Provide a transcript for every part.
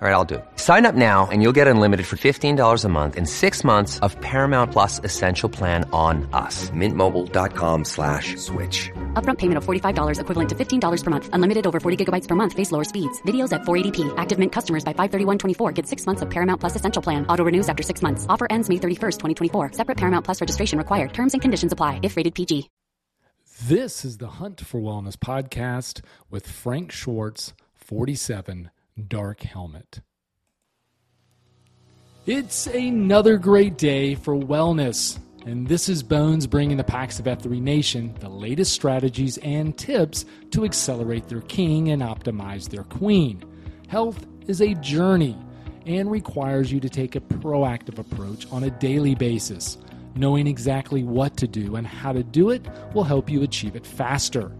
All right, I'll do it. Sign up now and you'll get unlimited for $15 a month and six months of Paramount Plus Essential Plan on us. Mintmobile.com slash switch. Upfront payment of $45 equivalent to $15 per month. Unlimited over 40 gigabytes per month. Face lower speeds. Videos at 480p. Active Mint customers by 531.24 get six months of Paramount Plus Essential Plan. Auto renews after six months. Offer ends May 31st, 2024. Separate Paramount Plus registration required. Terms and conditions apply if rated PG. This is the Hunt for Wellness podcast with Frank Schwartz, 47 dark helmet. It's another great day for wellness, and this is Bones bringing the PAX of F3 Nation the latest strategies and tips to accelerate their king and optimize their queen. Health is a journey and requires you to take a proactive approach on a daily basis. Knowing exactly what to do and how to do it will help you achieve it faster.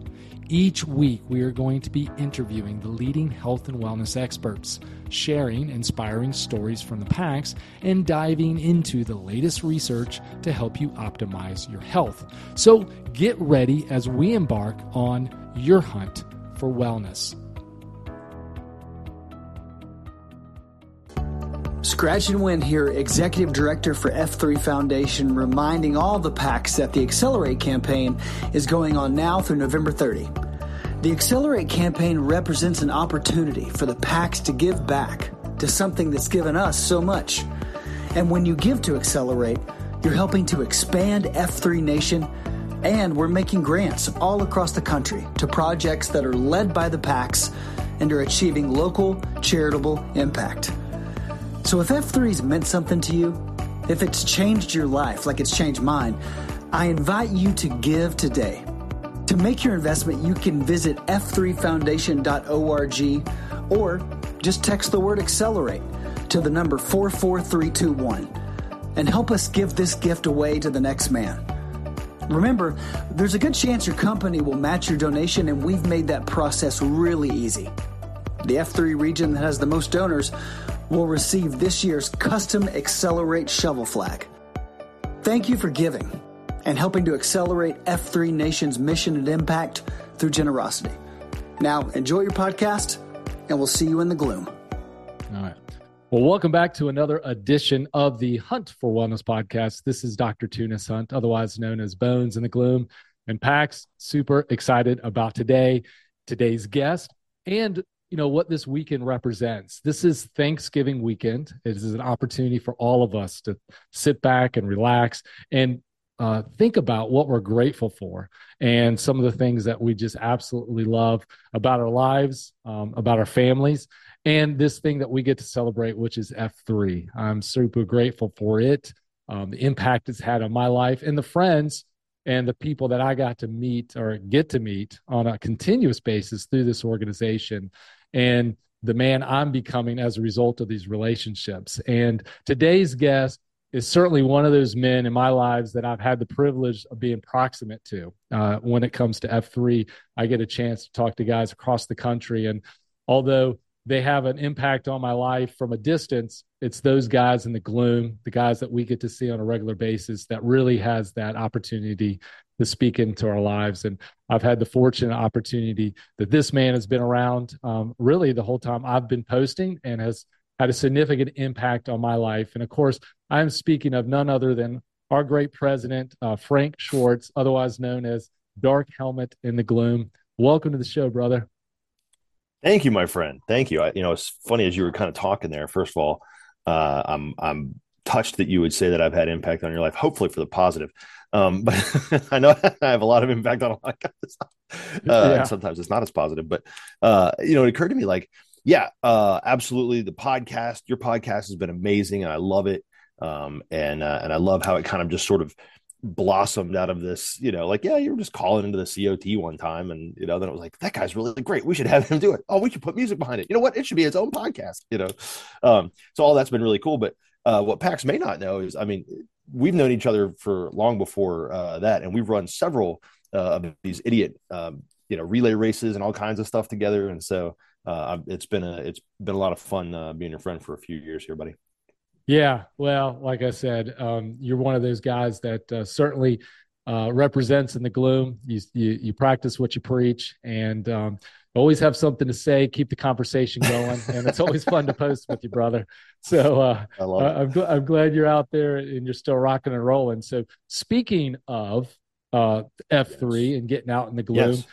Each week, we are going to be interviewing the leading health and wellness experts, sharing inspiring stories from the PAX, and diving into the latest research to help you optimize your health. So get ready as we embark on your hunt for wellness. Scratch and Win here, Executive Director for F3 Foundation, reminding all the PAX that the Accelerate campaign is going on now through November 30. The Accelerate campaign represents an opportunity for the PAX to give back to something that's given us so much. And when you give to Accelerate, you're helping to expand F3 Nation, and we're making grants all across the country to projects that are led by the PAX and are achieving local charitable impact. So if F3's meant something to you, if it's changed your life like it's changed mine, I invite you to give today. To make your investment, you can visit f3foundation.org or just text the word accelerate to the number 44321 and help us give this gift away to the next man. Remember, there's a good chance your company will match your donation, and we've made that process really easy. The F3 region that has the most donors will receive this year's custom Accelerate shovel flag. Thank you for giving and helping to accelerate F3 Nation's mission and impact through generosity. Now, enjoy your podcast, and we'll see you in the gloom. All right. Well, welcome back to another edition of the Hunt for Wellness podcast. This is Dr. Tunis Hunt, otherwise known as Bones in the Gloom. And Pax, super excited about today, today's guest, and you know what this weekend represents. This is Thanksgiving weekend. It is an opportunity for all of us to sit back and relax and uh, think about what we're grateful for and some of the things that we just absolutely love about our lives, um, about our families, and this thing that we get to celebrate, which is F3. I'm super grateful for it, um, the impact it's had on my life, and the friends and the people that I got to meet or get to meet on a continuous basis through this organization. And the man I'm becoming as a result of these relationships. And today's guest is certainly one of those men in my lives that I've had the privilege of being proximate to. Uh, when it comes to F3, I get a chance to talk to guys across the country. And although they have an impact on my life from a distance, it's those guys in the gloom, the guys that we get to see on a regular basis that really has that opportunity to speak into our lives. And I've had the fortunate opportunity that this man has been around um, really the whole time I've been posting and has had a significant impact on my life. And of course, I'm speaking of none other than our great president, uh, Frank Schwartz, otherwise known as Dark Helmet in the Gloom. Welcome to the show, brother. Thank you, my friend. Thank you. I, you know, it's funny as you were kind of talking there. First of all, uh, I'm I'm touched that you would say that I've had impact on your life. Hopefully for the positive. Um, but I know I have a lot of impact on a lot of guys. Uh, yeah. sometimes it's not as positive, but uh, you know, it occurred to me like yeah, uh, absolutely. The podcast, your podcast has been amazing, and I love it. Um, and uh, and I love how it kind of just sort of blossomed out of this, you know, like, yeah, you were just calling into the COT one time. And, you know, then it was like, that guy's really great. We should have him do it. Oh, we should put music behind it. You know what? It should be its own podcast, you know? Um, so all that's been really cool. But uh, what PAX may not know is, I mean, we've known each other for long before uh, that. And we've run several uh, of these idiot, um, you know, relay races and all kinds of stuff together. And so uh, it's been a, it's been a lot of fun uh, being your friend for a few years here, buddy. Yeah, well, like I said, um, you're one of those guys that uh, certainly uh, represents in the gloom. You, you, you practice what you preach, and um, always have something to say. Keep the conversation going, and it's always fun to post with you, brother. So uh, I'm, gl- I'm glad you're out there and you're still rocking and rolling. So speaking of uh, F3 and getting out in the gloom, yes.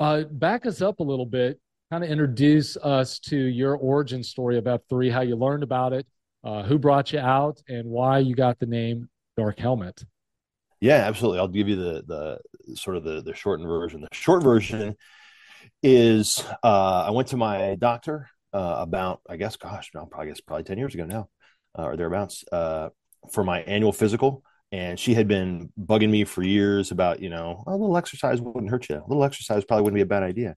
Uh, back us up a little bit. Kind of introduce us to your origin story of F3, how you learned about it uh, who brought you out and why you got the name Dark Helmet. Yeah, absolutely. I'll give you the the sort of the the shortened version. The short version is uh, I went to my doctor uh, about I guess gosh, no, probably guess probably ten years ago now uh, or thereabouts uh, for my annual physical, and she had been bugging me for years about you know a little exercise wouldn't hurt you, a little exercise probably wouldn't be a bad idea,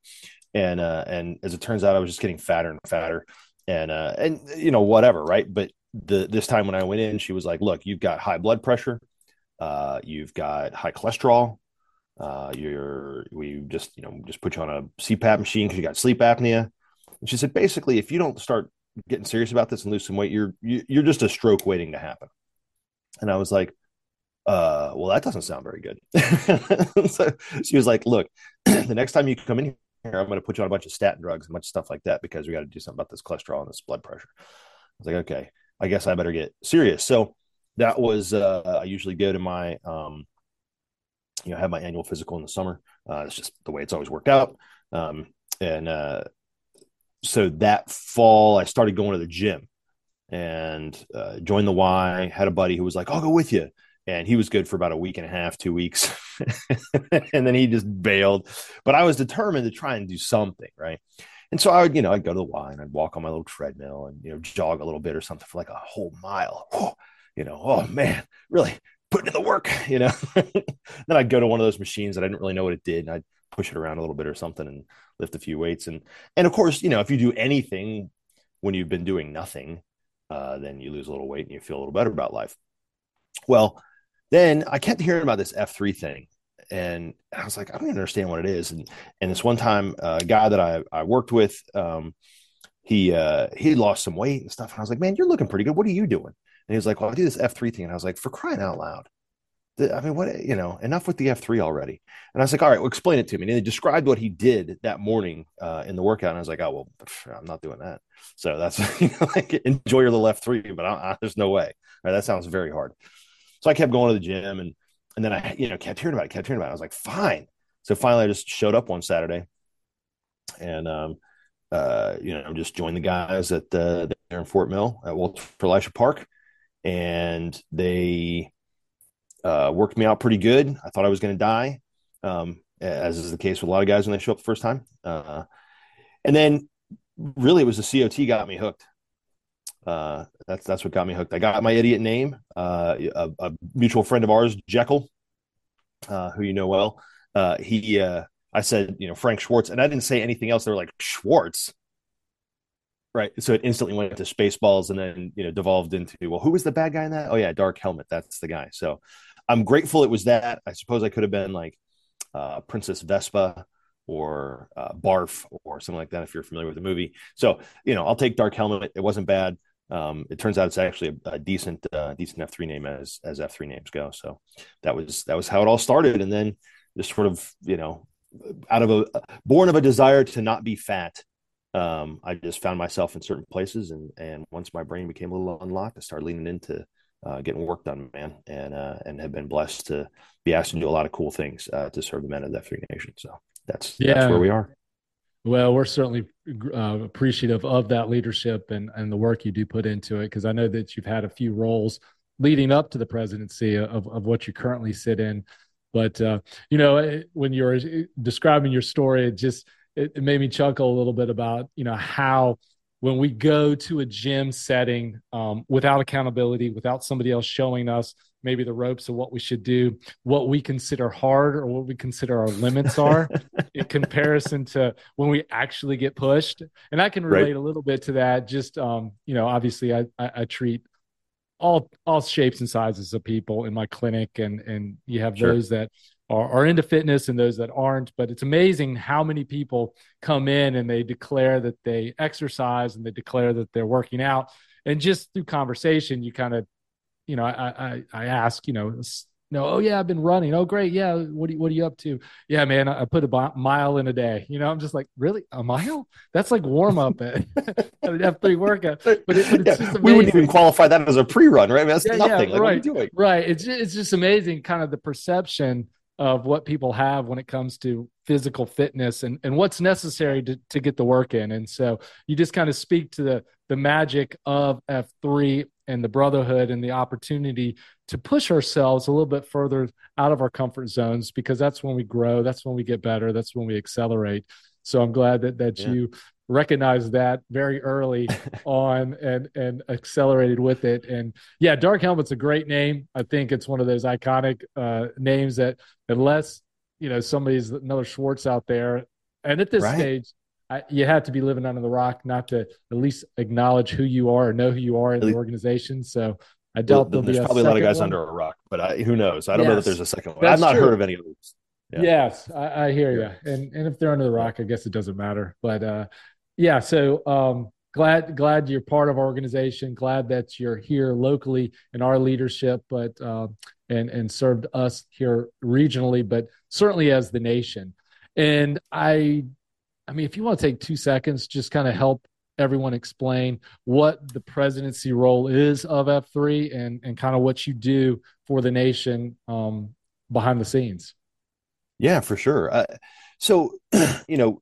and uh, and as it turns out, I was just getting fatter and fatter and uh and you know whatever right? But the this time when i went in she was like look you've got high blood pressure uh you've got high cholesterol uh you're we just you know just put you on a cpap machine because you got sleep apnea. And she said basically if you don't start getting serious about this and lose some weight you're you, are just a stroke waiting to happen. And i was like uh well that doesn't sound very good. So she was like look the next time you come in here, I'm going to put you on a bunch of statin drugs and of stuff like that because we got to do something about this cholesterol and this blood pressure. I was like, okay, I guess I better get serious. So that was, uh, I usually go to my, um, you know, have my annual physical in the summer. Uh, it's just the way it's always worked out. Um, and, uh, so that fall, I started going to the gym and uh, joined the Y. Had a buddy who was like, "I'll go with you," and he was good for about a week and a half, two weeks, and then he just bailed. But I was determined to try and do something, right? And so I would, you know, I'd go to the Y and I'd walk on my little treadmill and you know jog a little bit or something for like a whole mile. Oh, you know, oh man, really putting in the work, you know. then I'd go to one of those machines that I didn't really know what it did, and I'd push it around a little bit or something and lift a few weights. And and of course, you know, if you do anything when you've been doing nothing, uh, then you lose a little weight and you feel a little better about life. Well, then I kept hearing about this F3 thing. And I was like, I don't understand what it is. And and this one time, uh, a guy that I, I worked with, um, he uh, he lost some weight and stuff. And I was like, man, you're looking pretty good. What are you doing? And he was like, well, I do this F3 thing. And I was like, for crying out loud. I mean, what, you know, enough with the F3 already. And I was like, all right, well, explain it to me. And he described what he did that morning uh, in the workout. And I was like, oh, well, I'm not doing that. So that's you know, like, enjoy your little F3, but I, I, there's no way. Right, that sounds very hard. So I kept going to the gym and and then I, you know, kept hearing about it, kept hearing about it. I was like, fine. So finally I just showed up one Saturday and um uh, you know, just joined the guys at the there in Fort Mill at Walter Elisha Park. And they uh, worked me out pretty good. I thought I was going to die, um, as is the case with a lot of guys when they show up the first time. Uh, and then really it was the COT got me hooked. Uh, that's that's what got me hooked. I got my idiot name. Uh, a, a, mutual friend of ours, Jekyll, uh, who you know well. Uh, he, uh, I said, you know, Frank Schwartz, and I didn't say anything else. They were like Schwartz, right? So it instantly went to Spaceballs, and then you know devolved into well, who was the bad guy in that? Oh yeah, Dark Helmet. That's the guy. So I'm grateful it was that. I suppose I could have been like Princess Vespa or Barf or something like that if you're familiar with the movie. So you know, I'll take Dark Helmet. It wasn't bad um, it turns out it's actually a, a decent uh, decent F3 name as as F3 names go. So that was that was how it all started, and then just sort of you know out of a born of a desire to not be fat. Um, I just found myself in certain places, and and once my brain became a little unlocked, I started leaning into uh, getting work done, man, and uh, and have been blessed to be asked to do a lot of cool things uh, to serve the men of the F3 Nation. So that's yeah. that's where we are. Well, we're certainly uh, appreciative of that leadership and, and the work you do put into it because I know that you've had a few roles leading up to the presidency of, of what you currently sit in. But, uh, you know, when you're describing your story, it just it, it made me chuckle a little bit about, you know, how when we go to a gym setting um, without accountability, without somebody else showing us, maybe the ropes of what we should do, what we consider hard or what we consider our limits are in comparison to when we actually get pushed. And I can relate right. a little bit to that. Just, um, you know, obviously I, I, I, treat all, all shapes and sizes of people in my clinic and, and you have sure. those that are, are into fitness and those that aren't. But it's amazing how many people come in and they declare that they exercise and they declare that they're working out. And just through conversation, you kind of you know, I, I, I ask, you know, no, oh yeah, I've been running. Oh great, yeah. What are you, what are you up to? Yeah, man, I, I put a mile in a day. You know, I'm just like, really, a mile? That's like warm up at, F three workout. But, it, but yeah, we wouldn't even qualify that as a pre run, right? I mean, that's yeah, nothing. Yeah, like, right, right. It's just, it's just amazing, kind of the perception of what people have when it comes to physical fitness and, and what's necessary to, to get the work in. And so you just kind of speak to the the magic of F3 and the brotherhood and the opportunity to push ourselves a little bit further out of our comfort zones because that's when we grow, that's when we get better, that's when we accelerate. So I'm glad that that yeah. you recognized that very early on and and accelerated with it. And yeah, Dark Helmet's a great name. I think it's one of those iconic uh, names that unless you know somebody's another Schwartz out there, and at this right. stage I, you have to be living under the rock not to at least acknowledge who you are or know who you are in the organization. So I doubt well, there's probably a, lot of guys one. under a rock, but I, who knows? I don't yes, know that there's a second one. I've not true. heard of any others. Yeah. Yes, I, I hear you. And and if they're under the rock, I guess it doesn't matter. But uh, yeah, so um, glad glad you're part of our organization. Glad that you're here locally in our leadership, but uh, and and served us here regionally, but certainly as the nation. And I I mean, if you want to take two seconds, just kind of help everyone explain what the presidency role is of F3 and, and kind of what you do for the nation um, behind the scenes. Yeah, for sure. Uh, so, you know,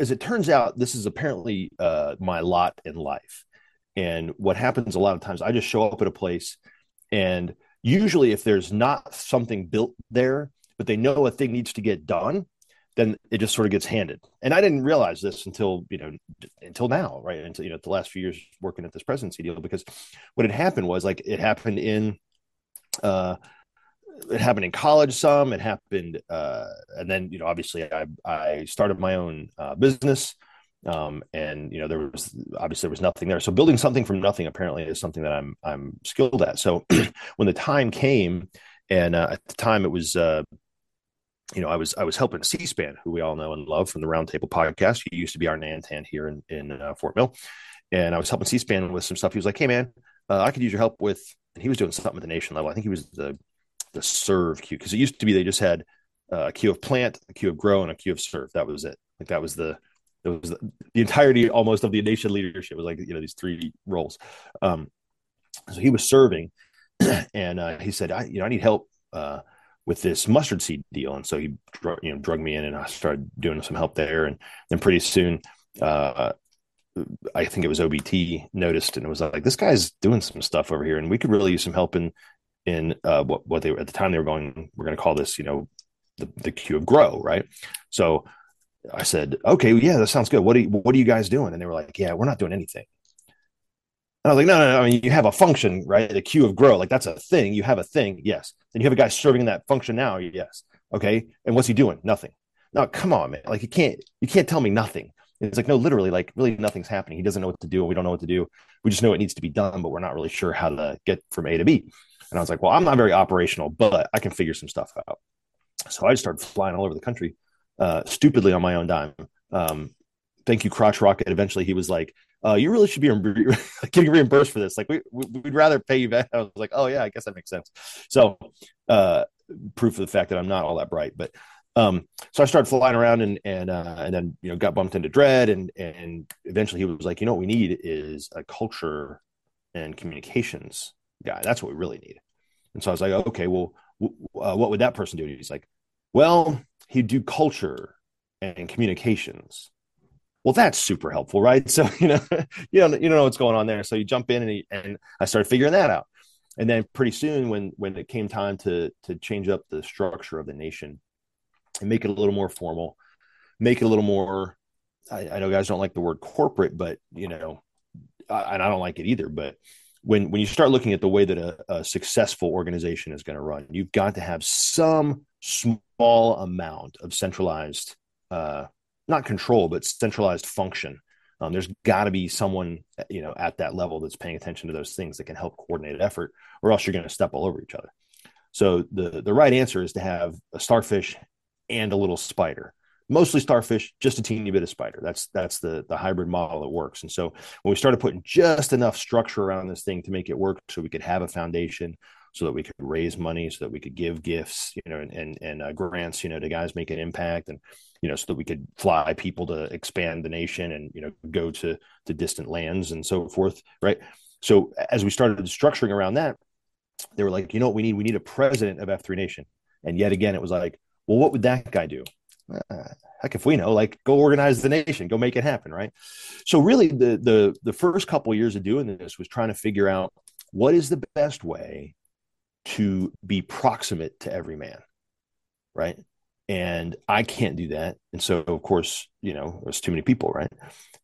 as it turns out, this is apparently uh, my lot in life. And what happens a lot of times, I just show up at a place, and usually, if there's not something built there, but they know a thing needs to get done, then it just sort of gets handed. And I didn't realize this until, you know, until now, right? Until, you know, the last few years working at this presidency deal, because what had happened was like it happened in, uh, it happened in college some, it happened, uh, and then, you know, obviously I, I started my own uh, business. Um, and you know, there was obviously there was nothing there. So building something from nothing apparently is something that I'm, I'm skilled at. So when the time came, and uh, at the time it was, uh, you know, I was I was helping C-SPAN, who we all know and love from the Roundtable podcast. He used to be our Nantan here in in uh, Fort Mill, and I was helping C-SPAN with some stuff. He was like, "Hey, man, uh, I could use your help with." And he was doing something at the nation level. I think he was the the serve queue because it used to be they just had uh, a queue of plant, a queue of grow, and a queue of serve. That was it. Like that was the it was the, the entirety almost of the nation leadership was like you know these three roles. Um, so he was serving, and uh, he said, "I you know I need help." Uh, with this mustard seed deal. And so he, you know, drug me in and I started doing some help there. And then pretty soon, uh, I think it was OBT noticed and it was like, this guy's doing some stuff over here and we could really use some help in, in uh, what, what they were at the time they were going, we're going to call this, you know, the, the queue of grow. Right. So I said, okay, yeah, that sounds good. What are you, what are you guys doing? And they were like, yeah, we're not doing anything. And I was like, no, no, no. I mean, you have a function, right? The queue of grow, like that's a thing. You have a thing, yes. Then you have a guy serving that function now, yes. Okay. And what's he doing? Nothing. No, come on, man. Like you can't, you can't tell me nothing. It's like, no, literally, like really nothing's happening. He doesn't know what to do. We don't know what to do. We just know it needs to be done, but we're not really sure how to get from A to B. And I was like, well, I'm not very operational, but I can figure some stuff out. So I just started flying all over the country, uh, stupidly on my own dime. Um, thank you, Crotch Rocket. Eventually, he was like, uh, "You really should be getting reimbursed for this. Like, we, we'd rather pay you back." I was like, "Oh yeah, I guess that makes sense." So, uh, proof of the fact that I'm not all that bright, but um, so I started flying around and and uh, and then you know got bumped into Dredd and and eventually he was like, you know what we need is a culture and communications guy. That's what we really need. And so I was like, okay, well, w- uh, what would that person do? And he's like, well, he'd do culture and communications well that's super helpful right so you know you don't you don't know what's going on there so you jump in and, he, and i started figuring that out and then pretty soon when when it came time to to change up the structure of the nation and make it a little more formal make it a little more i, I know guys don't like the word corporate but you know I, and i don't like it either but when when you start looking at the way that a, a successful organization is going to run, you've got to have some small amount of centralized, uh, not control, but centralized function. Um, there's got to be someone you know at that level that's paying attention to those things that can help coordinate effort, or else you're going to step all over each other. So the the right answer is to have a starfish and a little spider mostly starfish, just a teeny bit of spider. That's that's the the hybrid model that works. And so when we started putting just enough structure around this thing to make it work, so we could have a foundation, so that we could raise money, so that we could give gifts, you know, and and, and uh, grants, you know, to guys make an impact, and you know, so that we could fly people to expand the nation and you know go to to distant lands and so forth, right? So as we started structuring around that, they were like, you know what we need? We need a president of F3 Nation. And yet again, it was like, well, what would that guy do? Uh, heck if we know like go organize the nation go make it happen right? So really the the the first couple of years of doing this was trying to figure out what is the best way to be proximate to every man right? And i can't do that. And so of course you know there's too many people right?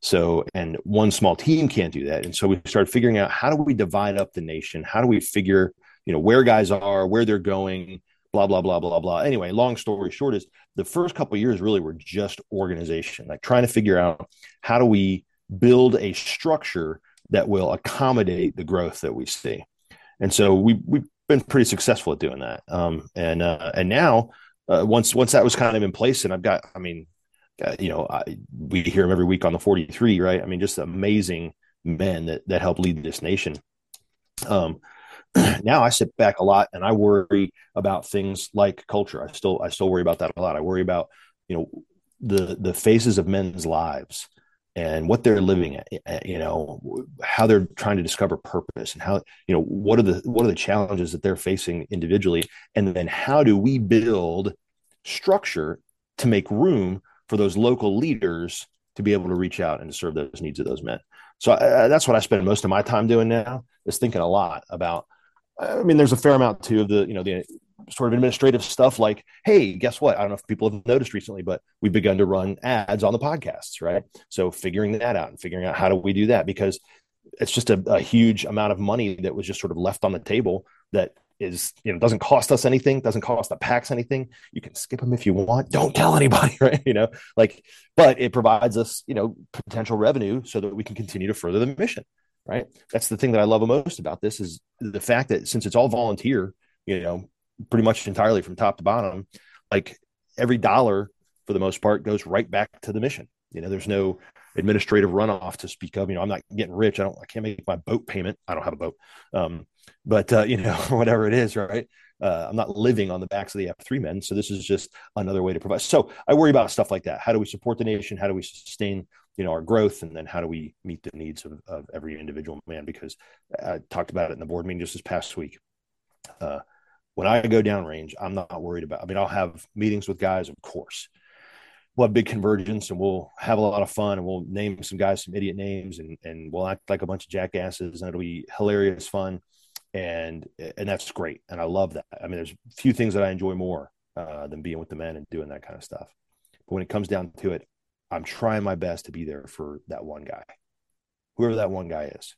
So and one small team can't do that. And so we started figuring out how do we divide up the nation? How do we figure you know where guys are where they're going blah blah blah blah blah. Anyway long story short is the first couple years really were just organization like trying to figure out how do we build a structure that will accommodate the growth that we see. And so we, we've been pretty successful at doing that. Um, and uh, and now uh, once once that was kind of in place and i've got i mean uh, you know I, we hear them every week on the 43 right? I mean just amazing men that that help lead this nation. Um, now I sit back a lot and I worry about things like culture. I still I still worry about that a lot. I worry about you know the the faces of men's lives and what they're living at eh, you know how they're trying to discover purpose and how you know what are the what are the challenges that they're facing individually and then how do we build structure to make room for those local leaders to be able to reach out and serve those needs of those men so I, that's what i spend most of my time doing now is thinking a lot about I mean, there's a fair amount too of the, you know, the sort of administrative stuff like, hey, guess what? I don't know if people have noticed recently, but we've begun to run ads on the podcasts, right? So figuring that out and figuring out how do we do that because it's just a, a huge amount of money that was just sort of left on the table that is you know doesn't cost us anything doesn't cost the PAX anything you can skip them if you want don't tell anybody right you know like but it provides us you know potential revenue so that we can continue to further the mission right? That's the thing that I love the most about this is the fact that since it's all volunteer, you know, pretty much entirely from top to bottom, like every dollar for the most part goes right back to the mission. You know, there's no administrative runoff to speak of. You know, I'm not getting rich. I don't. I can't make my boat payment. I don't have a boat. Um, but uh, you know, whatever it is, right? Uh, I'm not living on the backs of the F3 men. So this is just another way to provide. So I worry about stuff like that. How do we support the nation? How do we sustain you know our growth and then how do we meet the needs of, of every individual man? Because i talked about it in the board meeting just this past week. Uh, when i go downrange i'm not worried about i mean i'll have meetings with guys of course. We'll have big convergence and we'll have a lot of fun and we'll name some guys some idiot names and and we'll act like a bunch of jackasses and it'll be hilarious fun and and that's great and i love that. I mean there's few things that i enjoy more uh, than being with the men and doing that kind of stuff. But when it comes down to it I'm trying my best to be there for that one guy, whoever that one guy is,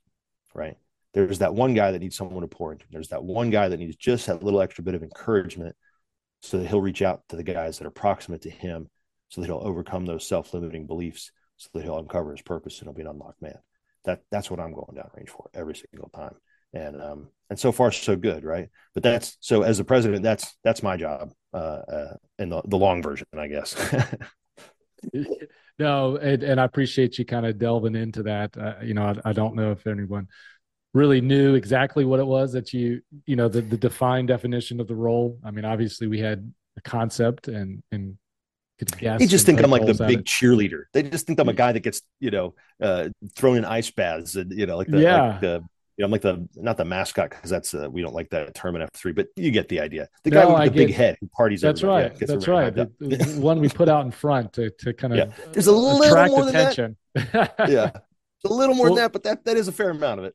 right? There's that one guy that needs someone to pour into. There's that one guy that needs just that little extra bit of encouragement so that he'll reach out to the guys that are proximate to him so that he'll overcome those self-limiting beliefs so that he'll uncover his purpose and he'll be an unlocked man. That that's what I'm going downrange for every single time. And um and so far so good, right? But that's so as the president, that's that's my job uh, uh in the, the long version, I guess. no, and, and, I appreciate you kind of delving into that. Uh, you know, I, I, don't know if anyone really knew exactly what it was that you, you know, the, the defined definition of the role. I mean, obviously we had a concept and, and they just think I'm like the big cheerleader. They just think I'm a guy that gets, you know, uh, thrown in ice baths and, you know, like the, yeah. Like the you know, I'm like the not the mascot because that's uh, we don't like that term in F3, but you get the idea. The guy no, with the I big head who parties. That's right. Yeah, that's right. The, one we put out in front to to kind of yeah. There's a little attract more attention. yeah, a little more well, than that, but that that is a fair amount of it.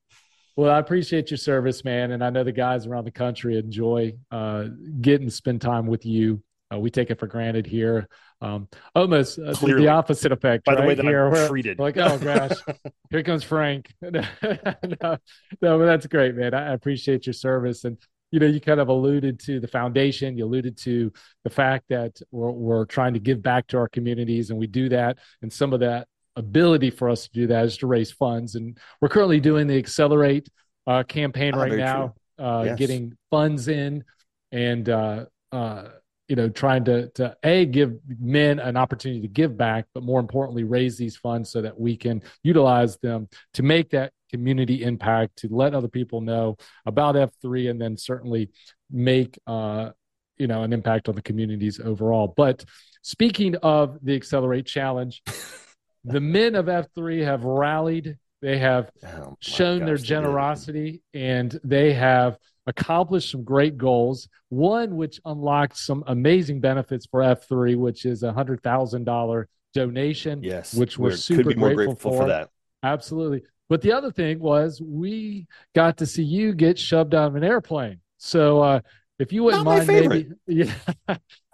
Well, I appreciate your service, man, and I know the guys around the country enjoy uh, getting to spend time with you Uh, we take it for granted here. Um, almost uh, the opposite effect. By right? the way that here, I'm we're treated. Like, oh gosh, here comes Frank. no, no, but that's great, man. I appreciate your service. And, you know, you kind of alluded to the foundation. You alluded to the fact that we're, we're trying to give back to our communities, and we do that. And some of that ability for us to do that is to raise funds. And we're currently doing the Accelerate uh, campaign Ah, right now, uh, Yes. getting funds in and, uh, uh, you know, trying to, to A, give men an opportunity to give back, but more importantly, raise these funds so that we can utilize them to make that community impact, to let other people know about F3, and then certainly make, uh, you know, an impact on the communities overall. But speaking of the Accelerate Challenge, the men of F3 have rallied. They have Oh, shown their gosh, they generosity and they have accomplished some great goals. One which unlocked some amazing benefits for F3, which is a hundred thousand dollar donation. Yes, which we're We're- super could be more grateful grateful for. for that. Absolutely. But the other thing was we got to see you get shoved out of an airplane. So uh, if you wouldn't Not mind, maybe yeah.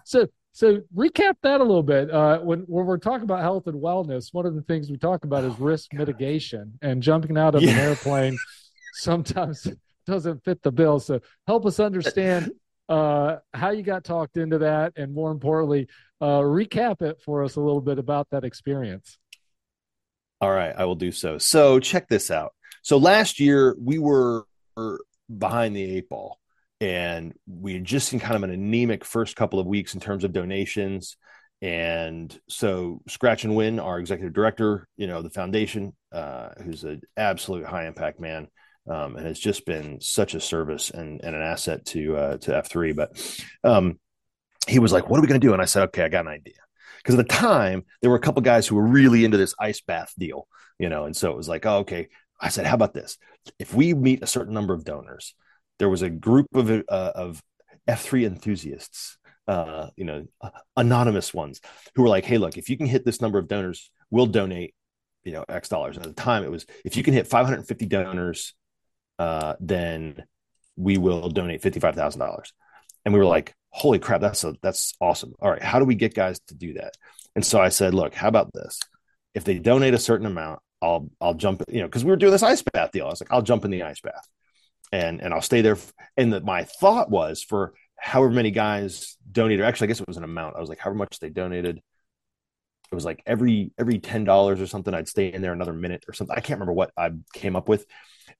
so so recap that a little bit. Uh, when when we're talking about health and wellness, one of the things we talk about is Oh, risk mitigation, and jumping out of an airplane sometimes doesn't fit the bill. So help us understand uh, how you got talked into that, and more importantly, uh, recap it for us a little bit about that experience. All right, I will do so. So check this out. So last year we were behind the eight ball, and we had just seen kind of an anemic first couple of weeks in terms of donations. And so Scratch and Win, our executive director, you know, the foundation, uh, who's an absolute high impact man, um, and has just been such a service and, and an asset to uh, to F3. But um, he was like, "What are we going to do?" And I said, "Okay, I got an idea." Because at the time there were a couple guys who were really into this ice bath deal, you know, and so it was like, "Oh, okay." I said, "How about this? If we meet a certain number of donors, there was a group of uh, of F3 enthusiasts." Uh, you know, anonymous ones who were like, "Hey, look, if you can hit this number of donors, we'll donate, you know, X dollars." And at the time, it was if you can hit 550 donors, uh, then we will donate fifty-five thousand dollars. And we were like, "Holy crap, that's a, that's awesome! All right, how do we get guys to do that?" And so I said, "Look, how about this? If they donate a certain amount, I'll I'll jump. You know, because we were doing this ice bath deal. I was like, I'll jump in the ice bath, and and I'll stay there. And the, my thought was for however many guys donated. Actually, I guess it was an amount. I was like, however much they donated. It was like every every ten dollars or something. I'd stay in there another minute or something. I can't remember what I came up with.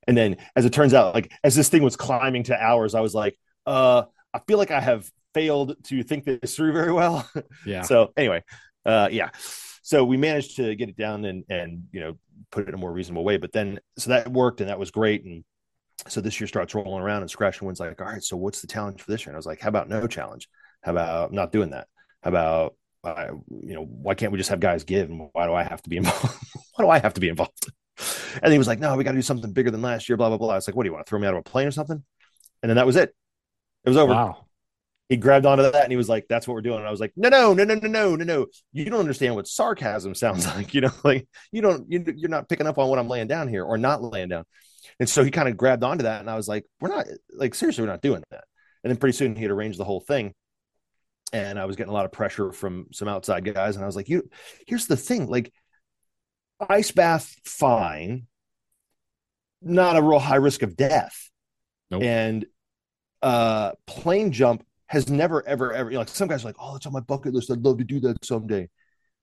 And then, as it turns out, like as this thing was climbing to hours, I was like, uh, I feel like I have failed to think this through very well. Yeah. so anyway, uh, yeah. So we managed to get it down and and you know put it in a more reasonable way. But then so that worked and that was great. And so this year starts rolling around and Scratch and Win's like, all right, so what's the challenge for this year? And I was like, how about no challenge? How about not doing that? How about uh, you know why can't we just have guys give? And why do I have to be involved? why do I have to be involved? And he was like, no, we got to do something bigger than last year. Blah blah blah. I was like, what do you want to throw me out of a plane or something? And then that was it. It was over Wow. he grabbed onto that and he was like, "That's what we're doing." And I was like, "No, no, no, no, no, no, no, no. You don't understand what sarcasm sounds like. You know, like you don't. You, you're not picking up on what I'm laying down here, or not laying down." And so he kind of grabbed onto that, and I was like, "We're not like seriously, we're not doing that." And then pretty soon he had arranged the whole thing, and I was getting a lot of pressure from some outside guys, and I was like, "You, here's the thing, like." Ice bath, fine. Not a real high risk of death. Nope. And uh plane jump has never ever ever you know, like some guys are like oh that's on my bucket list. I'd love to do that someday.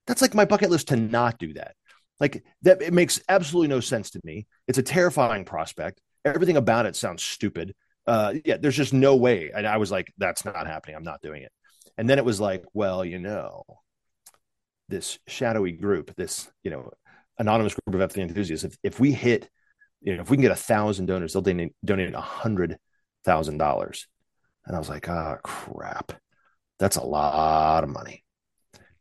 That's like my bucket list to not do that. Like that it makes absolutely no sense to me. It's a terrifying prospect. Everything about it sounds stupid. Uh yeah there's just no way. And i was like that's not happening. I'm not doing it. And then it was like well you know this shadowy group this you know anonymous group of f3 enthusiasts if, if we hit you know if we can get a thousand donors they'll donate donate a hundred thousand dollars. And i was like ah crap. That's a lot of money.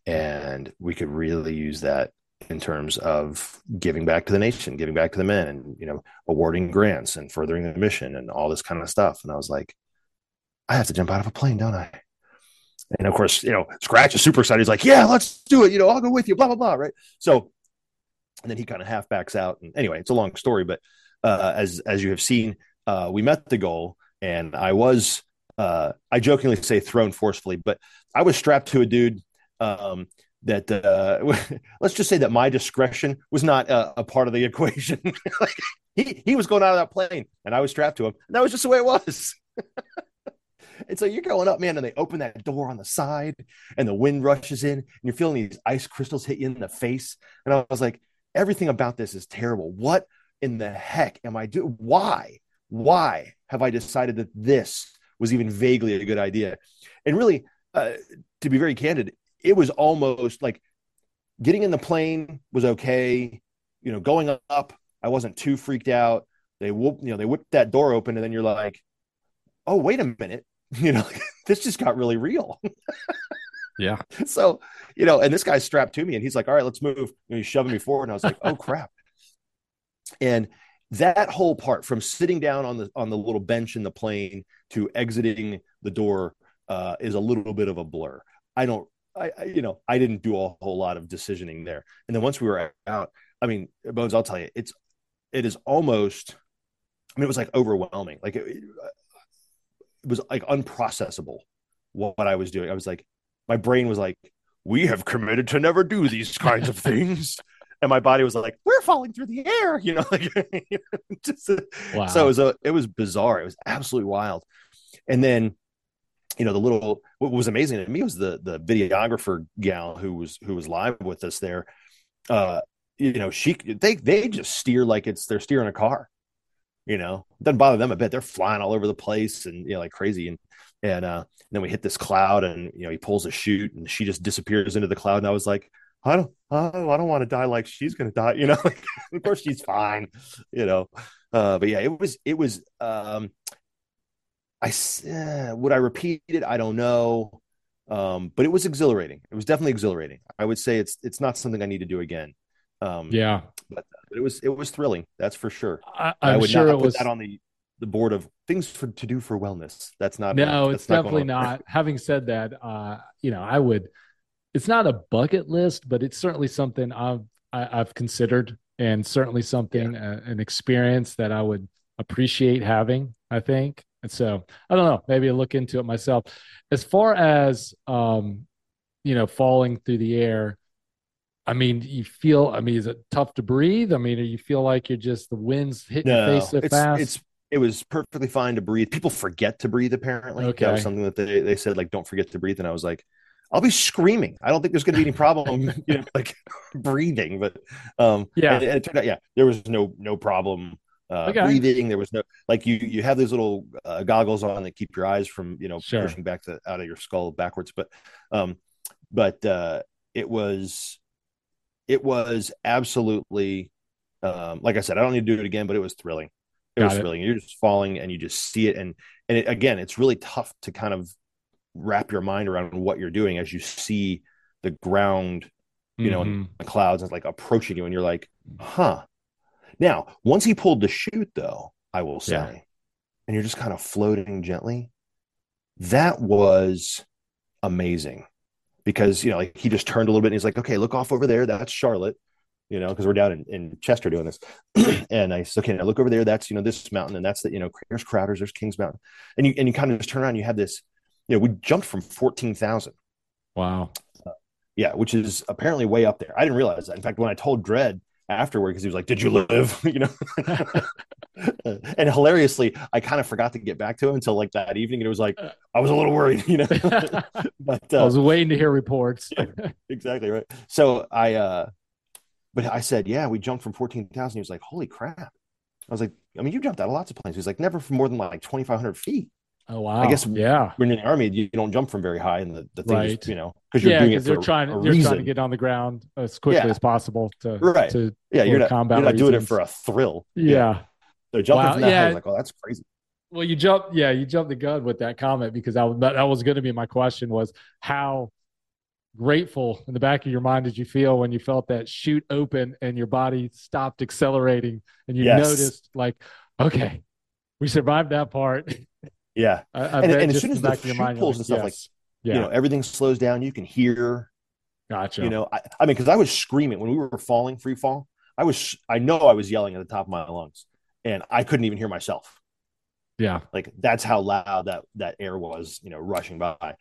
And we could really use that in terms of giving back to the nation giving back to the men and you know awarding grants and furthering the mission and all this kind of stuff. And i was like i have to jump out of a plane don't i? And of course you know scratch is super excited. He's like yeah let's do it. You know i'll go with you blah blah blah right? So and then he kind of half backs out and anyway it's a long story but uh, as as you have seen uh, we met the goal and i was uh, I jokingly say thrown forcefully, but I was strapped to a dude um, that uh, let's just say that my discretion was not a, a part of the equation. like, he he was going out of that plane, and I was strapped to him, and that was just the way it was. and so you're going up, man, and they open that door on the side, and the wind rushes in, and you're feeling these ice crystals hit you in the face, and I was like, everything about this is terrible. What in the heck am I doing? Why? Why have I decided that this was even vaguely a good idea? And really, uh, to be very candid, it was almost like getting in the plane was okay. You know, going up, I wasn't too freaked out. They whoop, you know, they whipped that door open, and then you're like, "Oh, wait a minute!" You know, this just got really real. yeah. So, you know, and this guy's strapped to me, and he's like, "All right, let's move." And he's shoving me forward, and I was like, "Oh crap!" And that whole part, from sitting down on the on the little bench in the plane to exiting the door, uh, is a little bit of a blur. I don't I, I, you know, I didn't do a whole lot of decisioning there. And then once we were out, I mean, Bones, I'll tell you, it's, it is almost, I mean, it was like overwhelming. Like it, it was like unprocessable what, what I was doing. I was like, my brain was like, we have committed to never do these kinds of things. and my body was like, we're falling through the air, you know, like, just, wow. so it was, a, it was bizarre. It was absolutely wild. And then you know the little what was amazing to me was the the videographer gal who was who was live with us there uh you know she they they just steer like it's they're steering a car you know it doesn't bother them a bit they're flying all over the place and you know like crazy and and uh and then we hit this cloud and you know he pulls a chute and she just disappears into the cloud and i was like i don't oh, i don't want to die like she's gonna die you know of course she's fine you know uh but yeah it was it was um I uh, would I repeat it? I don't know, um, but it was exhilarating. It was definitely exhilarating. I would say it's it's not something I need to do again. Um, yeah, but, but, it was it was thrilling. That's for sure. I, I would sure not put was... that on the the board of things for, to do for wellness. That's not. No, that's it's not definitely not. Having said that, uh, you know, I would. It's not a bucket list, but it's certainly something I've I, have i have considered, and certainly something yeah. uh, an experience that I would appreciate having. I think and so I don't know, maybe I'll look into it myself. As far as um, you know, falling through the air, I mean, you feel I mean, is it tough to breathe? I mean, you feel like you're just the wind's hitting no, your face so it's, fast? It's it was perfectly fine to breathe. People forget to breathe, apparently. Okay. That was something that they, they said, like, don't forget to breathe. And I was like, I'll be screaming. I don't think there's going to be any problem, you know, like breathing. But um, yeah, and, and it turned out, yeah, there was no no problem uh, okay. breathing. There was no like you you have these little uh, goggles on that keep your eyes from you know sure. pushing back the, out of your skull backwards. But um, but uh, it was it was absolutely um, like I said, I don't need to do it again, but it was thrilling. It Got was it. thrilling. You're just falling and you just see it, and and it, again, it's really tough to kind of wrap your mind around what you're doing as you see the ground, you mm-hmm. know, the clouds and like approaching you, and you're like, huh now, once he pulled the chute, though, I will say, yeah. and you're just kind of floating gently, that was amazing because, you know, like he just turned a little bit and he's like, okay, look off over there. That's Charlotte, you know, because we're down in, in Chester doing this. and I said, okay, now look over there. That's, you know, this mountain and that's the, you know, there's Crowders, there's Kings Mountain. And you, and you kind of just turn around, you have this, you know, we jumped from 14,000. Wow. Uh, yeah, which is apparently way up there. I didn't realize that. In fact, when I told Dredd afterward because he was like, "Did you live?" you know. and hilariously, I kind of forgot to get back to him until like that evening, and it was like I was a little worried, you know. but uh, I was waiting to hear reports. exactly right. So I, uh but I said, "Yeah, we jumped from fourteen thousand. He was like, "Holy crap!" I was like, "I mean, you jumped out of lots of planes." He's like, "Never for more than like twenty five hundred feet." Oh wow! I guess yeah. When in the army, you don't jump from very high, and the, the thing right. is, you know, because you're yeah, doing it they're trying. A they're reason. trying to get on the ground as quickly yeah. as possible to right. To, yeah, you're not, combat you're not doing it for a thrill. Yeah, they're jumping wow. from that yeah. high. Like, oh, that's crazy. Well, you jump. Yeah, you jumped the gun with that comment because that, that was going to be my question was how grateful in the back of your mind did you feel when you felt that chute open and your body stopped accelerating and you yes. noticed like, okay, we survived that part. Yeah, I, I and, and as soon as the chute pulls and stuff, yes. like yeah. you know, everything slows down. You can hear. Gotcha. You know, I, I mean, because I was screaming when we were falling, free fall. I was, I know, I was yelling at the top of my lungs, and I couldn't even hear myself. Yeah. Like that's how loud that that air was, you know, rushing by.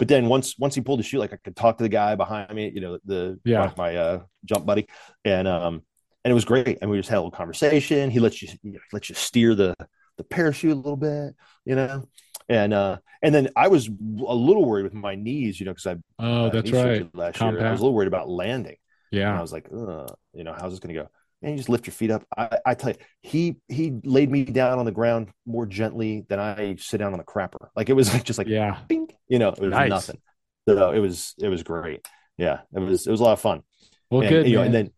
But then once once he pulled the chute, like I could talk to the guy behind me, you know, the yeah. my, uh, jump buddy, and um and it was great. And we just had a little conversation. He lets you, you know, lets you steer the the parachute a little bit, you know, and uh and then I was a little worried with my knees, you know, because I oh uh, that's right last Compact. year. I was a little worried about landing. yeah And I was like, you know, how's this going to go? And you just lift your feet up. I, I tell you, he he laid me down on the ground more gently than I sit down on a crapper. Like it was like just like yeah bing, you know, it was Nice. nothing. So it was it was great. Yeah, it was it was a lot of fun. well and, good you know, and then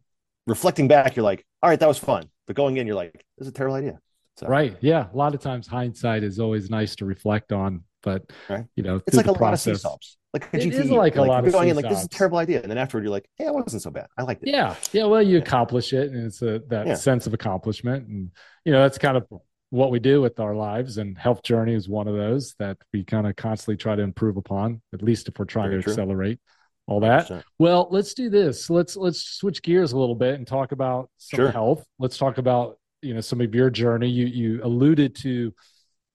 reflecting back, you're like, all right, that was fun. But going in, you're like, this is a terrible idea. So right yeah a lot of times hindsight is always nice to reflect on but Right. you know it's like a lot of sea process- stops. Like a It GT, is like a lot of going in like this is a terrible idea, and then afterward you're like, yeah, it wasn't so bad. I liked it. Yeah, yeah. Well, you Yeah. accomplish it, and it's a that Yeah. sense of accomplishment, and you know that's kind of what we do with our lives. And health journey is one of those that we kind of constantly try to improve upon, at least if we're trying Very to true. accelerate all that. 100%. Well, let's do this. Let's let's switch gears a little bit and talk about some Sure. health. Let's talk about you know some of your journey. You you alluded to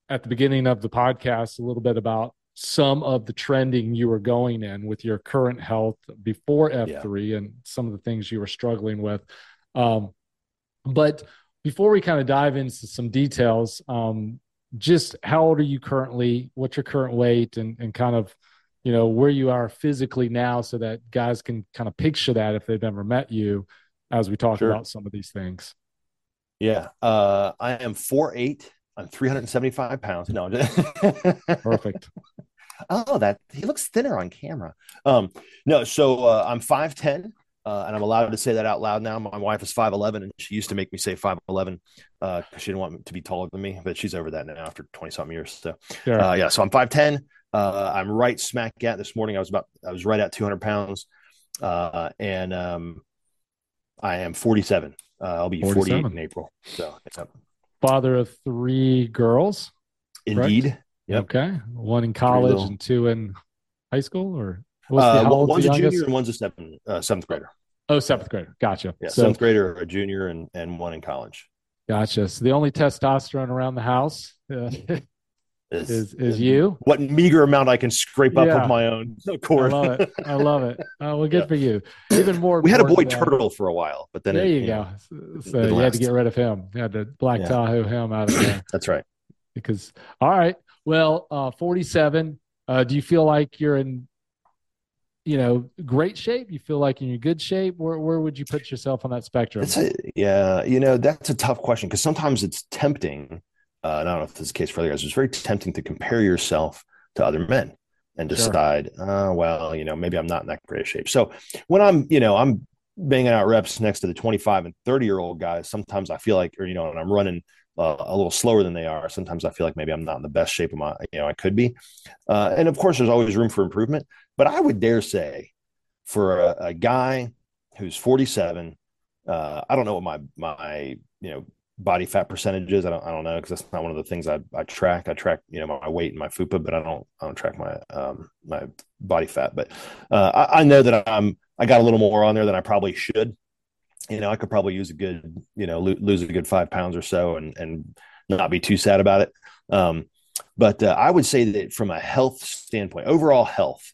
at the beginning of the podcast a little bit about some of the trending you were going in with your current health before F3 and some of the things you were struggling with. Um, but before we kind of dive into some details, um, just how old are you currently? What's your current weight and, and kind of, you know, where you are physically now so that guys can kind of picture that if they've never met you as we talk Sure. about some of these things. Yeah. Uh, I am 4'8. I'm 375 pounds. No. Perfect. oh, that he looks thinner on camera. Um, no, so uh, I'm 5'10. Uh, and I'm allowed to say that out loud now. My wife is 5'11, and she used to make me say 5'11 because she didn't want me to be taller than me, but she's over that now after 20 something years. So, Sure. uh, yeah, so I'm 5'10. Uh, I'm right smack at this morning. I was about, I was right at 200 pounds. Uh, and um, I am 47. Uh, I'll be 48 47. in April. So. Father of three girls. indeed. Yep. Okay. One in college and two in high school or what's the, Uh, one's a youngest? junior and one's a seventh, uh, seventh grader. Oh, seventh grader. Gotcha. Yeah, so, seventh grader, a junior, and and one in college. gotcha. So the only testosterone around the house uh, Is, is is you. What meager amount I can scrape up Yeah. of my own Of course. I love it. I love it. Oh, well, good Yeah. for you. Even more. we had a boy turtle for a while, but then There it, you know, go. So didn't you had to get rid of him. You had to black Yeah. Tahoe him out of there that's right. because. All right. Well, uh, forty-seven. Uh, do you feel like you're in, you know, great shape? You feel like in good shape? Where where would you put yourself on that spectrum? It's a, yeah, you know, that's a tough question because sometimes it's tempting. Uh, and I don't know if this is the case for other guys. It's very tempting to compare yourself to other men and Sure. decide, uh, well, you know, maybe I'm not in that great shape. So when I'm, you know, I'm banging out reps next to the 25 and 30 year old guys, sometimes I feel like, or, you know, and I'm running uh, a little slower than they are. Sometimes I feel like maybe I'm not in the best shape of my, you know, I could be. Uh, and of course, there's always room for improvement. But I would dare say for a, a guy who's 47, uh, I don't know what my, my, you know, body fat percentages. I don't, I don't know because that's not one of the things I, I track. I track, you know, my weight and my FUPA, but I don't, I don't track my, um, my body fat. But uh, I, I know that I'm, I got a little more on there than I probably should. You know, I could probably use a good, you know, lo- lose a good five pounds or so, and and not be too sad about it. Um, but uh, I would say that from a health standpoint, overall health,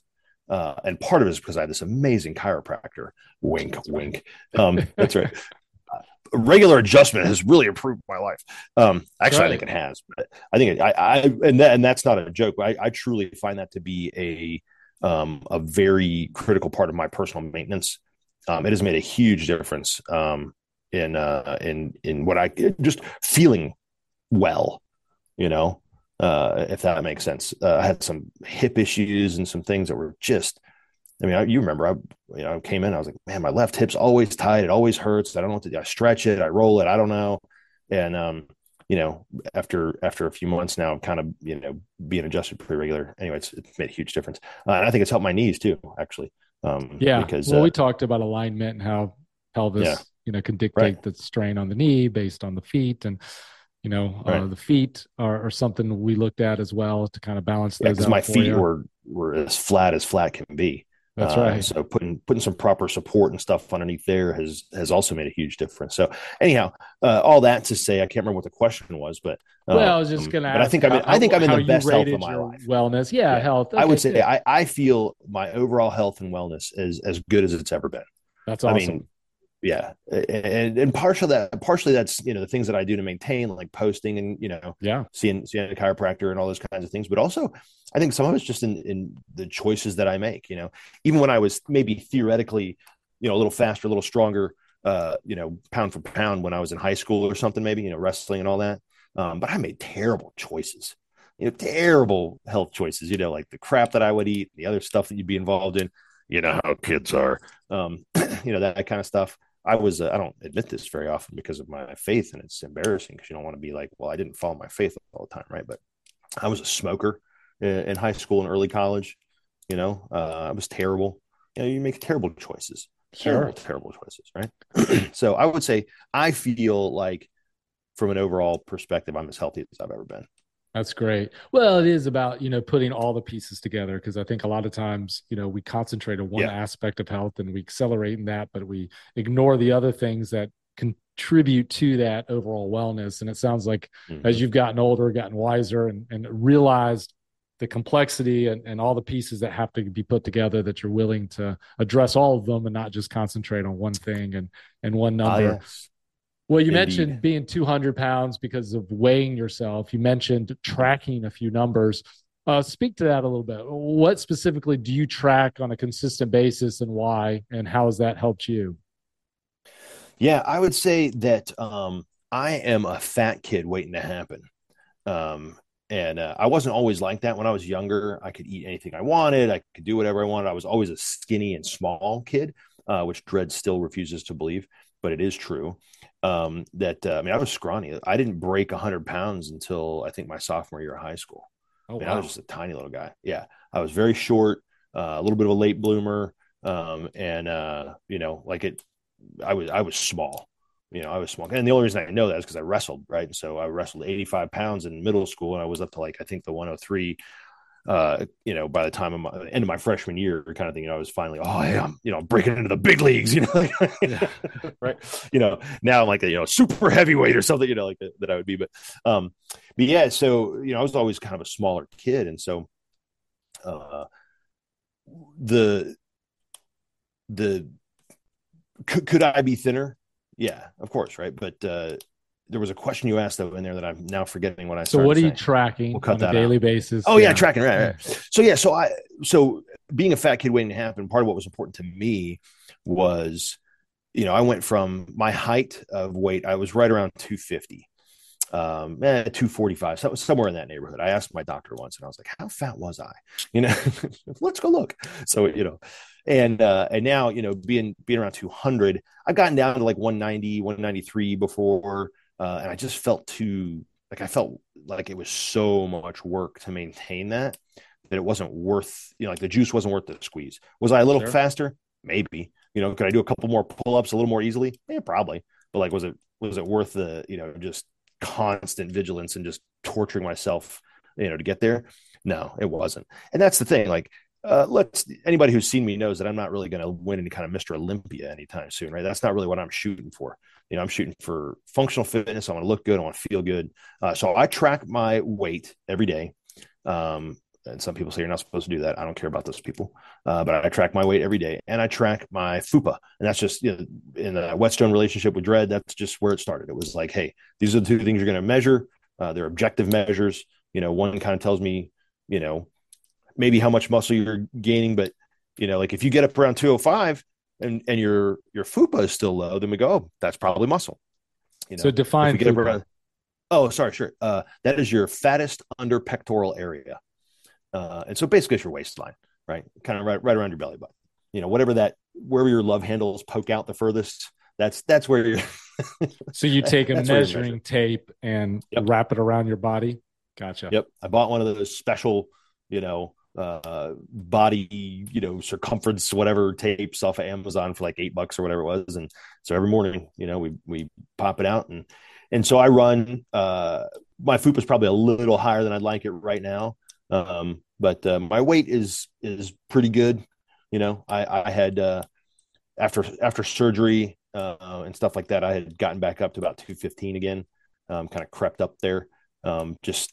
uh, and part of it is because I have this amazing chiropractor. Wink, wink. Um, that's right regular adjustment has really improved my life. Um, actually, Right. I think it has, but I think it, I, I, and that, and that's not a joke. I, I truly find that to be a, um, a very critical part of my personal maintenance. Um, it has made a huge difference, um, in, uh, in, in what I just feeling well, you know, uh, if that makes sense. Uh, I had some hip issues and some things that were just, I mean, I, you remember, I you know came in, I was like, man, my left hip's always tight, it always hurts. I don't know what to do. I stretch it, I roll it, I don't know. And um, you know, after after a few months now, I'm kind of you know being adjusted pretty regular. Anyway, it's, it's made a huge difference, uh, and I think it's helped my knees too, actually. Um, Yeah. because well, uh, we talked about alignment and how pelvis, Yeah. you know, can dictate the strain on the knee based on the feet. And, you know, uh, the feet are, are something we looked at as well to kind of balance yeah, those because out my feet you. were were as flat as flat can be. That's uh, right. So putting putting some proper support and stuff underneath there has has also made a huge difference. So anyhow, uh, all that to say, I can't remember what the question was, but well, I was just um, going to. But I think I'm in, I think I'm in the best health of my life. Wellness, yeah, yeah. health. Okay, I would say I, I feel my overall health and wellness is as good as it's ever been. That's awesome. I mean, yeah and and partially that partially that's you know the things that i do to maintain like posting and you know yeah. seeing seeing a chiropractor and all those kinds of things. But also i think some of it's just in in the choices that i make you know. Even when i was maybe theoretically you know a little faster a little stronger uh you know pound for pound when i was in high school or something maybe you know wrestling and all that um but i made terrible choices. You know terrible health choices you know like the crap that i would eat the other stuff that you'd be involved in you know how kids are um you know that, that kind of stuff I was uh, I don't admit this very often because of my faith, and it's embarrassing because you don't want to be like, well, I didn't follow my faith all the time, right? But I was a smoker in, high school and early college. You know, uh, I was terrible. You know, you make terrible choices, terrible, sure. terrible choices, right? so I would say I feel like, from an overall perspective, I'm as healthy as I've ever been. That's great. Well, it is about, you know, putting all the pieces together because I think a lot of times, you know, we concentrate on one yeah. aspect of health and we accelerate in that, but we ignore the other things that contribute to that overall wellness. And it sounds like mm-hmm. as you've gotten older, gotten wiser and, and realized the complexity and, and all the pieces that have to be put together that you're willing to address all of them and not just concentrate on one thing and, and one ah, number. yes. Well, you Indeed. mentioned being 200 pounds because of weighing yourself. You mentioned tracking a few numbers. Uh, speak to that a little bit. What specifically do you track on a consistent basis and why, and how has that helped you? Yeah, I would say that um, I am a fat kid waiting to happen. Um, and uh, I wasn't always like that when I was younger. I could eat anything I wanted, I could do whatever I wanted. I was always a skinny and small kid, uh, which Dredd still refuses to believe, but it is true um, that uh, I mean, I was scrawny. I didn't break 100 pounds until I think my sophomore year of high school. Oh, I, mean, wow. I was just a tiny little guy. Yeah, I was very short, uh, a little bit of a late bloomer, um, and uh, you know, like it. I was I was small. You know, I was small, and the only reason I know that is because I wrestled, right? And so I wrestled 85 pounds in middle school, and I was up to like I think the 103 uh, you know, by the time of my end of my freshman year, kind of thing, you know, I was finally, oh, hey, I'm, you know, breaking into the big leagues, you know, right? You know, now I'm like a, you know, super heavyweight or something, you know, like that, that I would be, but, um, but yeah, so, you know, I was always kind of a smaller kid. And so, uh, the, the, could, could I be thinner? Yeah, of course. Right. But, uh, there was a question you asked though in there that I'm now forgetting what I. So what are you saying. tracking we'll on a daily out. basis? Oh yeah. yeah, tracking right, right. So yeah, so I so being a fat kid waiting to happen. Part of what was important to me was, you know, I went from my height of weight. I was right around 250, um, eh, 245, so, somewhere in that neighborhood. I asked my doctor once, and I was like, "How fat was I?" You know, let's go look. So you know, and uh, and now you know, being being around 200, I've gotten down to like 190, 193 before uh, and I just felt too like I felt like it was so much work to maintain that that it wasn't worth you know like the juice wasn't worth the squeeze. Was I a little sure. faster? Maybe. You know, could I do a couple more pull ups a little more easily? Yeah, probably. But like, was it was it worth the you know just constant vigilance and just torturing myself you know to get there? No, it wasn't. And that's the thing. Like uh, let's anybody who's seen me knows that I'm not really going to win any kind of Mr. Olympia anytime soon, right? That's not really what I'm shooting for. You know, I'm shooting for functional fitness. I want to look good. I want to feel good. Uh, so I track my weight every day. Um, and some people say you're not supposed to do that. I don't care about those people, uh, but I track my weight every day, and I track my FUPA, and that's just you know, in the whetstone relationship with Dredd. That's just where it started. It was like, hey, these are the two things you're going to measure. Uh, they're objective measures. You know, one kind of tells me, you know, maybe how much muscle you're gaining, but you know, like if you get up around 205 and and your your FUPA is still low, then we go, oh, that's probably muscle. You know, so define. Around, oh, sorry, sure. Uh, that is your fattest under pectoral area, uh, and so basically it's your waistline, right? Kind of right right around your belly button. You know, whatever that wherever your love handles poke out the furthest. That's that's where you're. so you take a measuring tape and yep. wrap it around your body. Gotcha. Yep, I bought one of those special, you know, uh, body, you know, circumference, whatever tapes off of Amazon for like eight bucks or whatever it was. And so every morning, you know, we, we pop it out and, and so I run, uh, my FUPA is probably a little higher than I'd like it right now. Um, but uh, my weight is, is pretty good. You know, I, I had uh, after after surgery uh, and stuff like that, I had gotten back up to about 215 again, um, kind of crept up there, um, just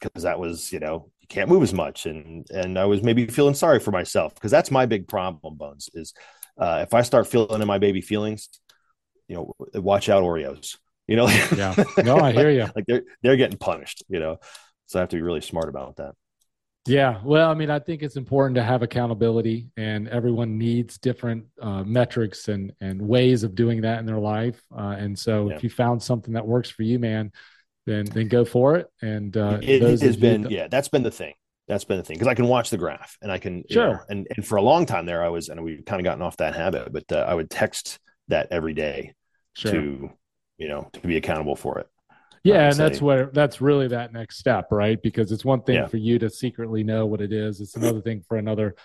because that was you know can't move as much, and and I was maybe feeling sorry for myself because that's my big problem, Bones, is uh, if I start feeling in my baby feelings, you know, watch out Oreos. You know, yeah, no, I hear you. like they're they're getting punished. You know, so I have to be really smart about that. Yeah, well, I mean, I think it's important to have accountability, and everyone needs different uh, metrics and and ways of doing that in their life. Uh, and so, yeah. if you found something that works for you, man, then then go for it. And uh, it has been, th- yeah, that's been the thing. That's been the thing because I can watch the graph and I can, sure. You know, and and for a long time there, I was, and we've kind of gotten off that habit, but uh, I would text that every day sure. to, you know, to be accountable for it. Yeah, and that's where that's really that next step, right? Because it's one thing yeah. for you to secretly know what it is. It's another thing for another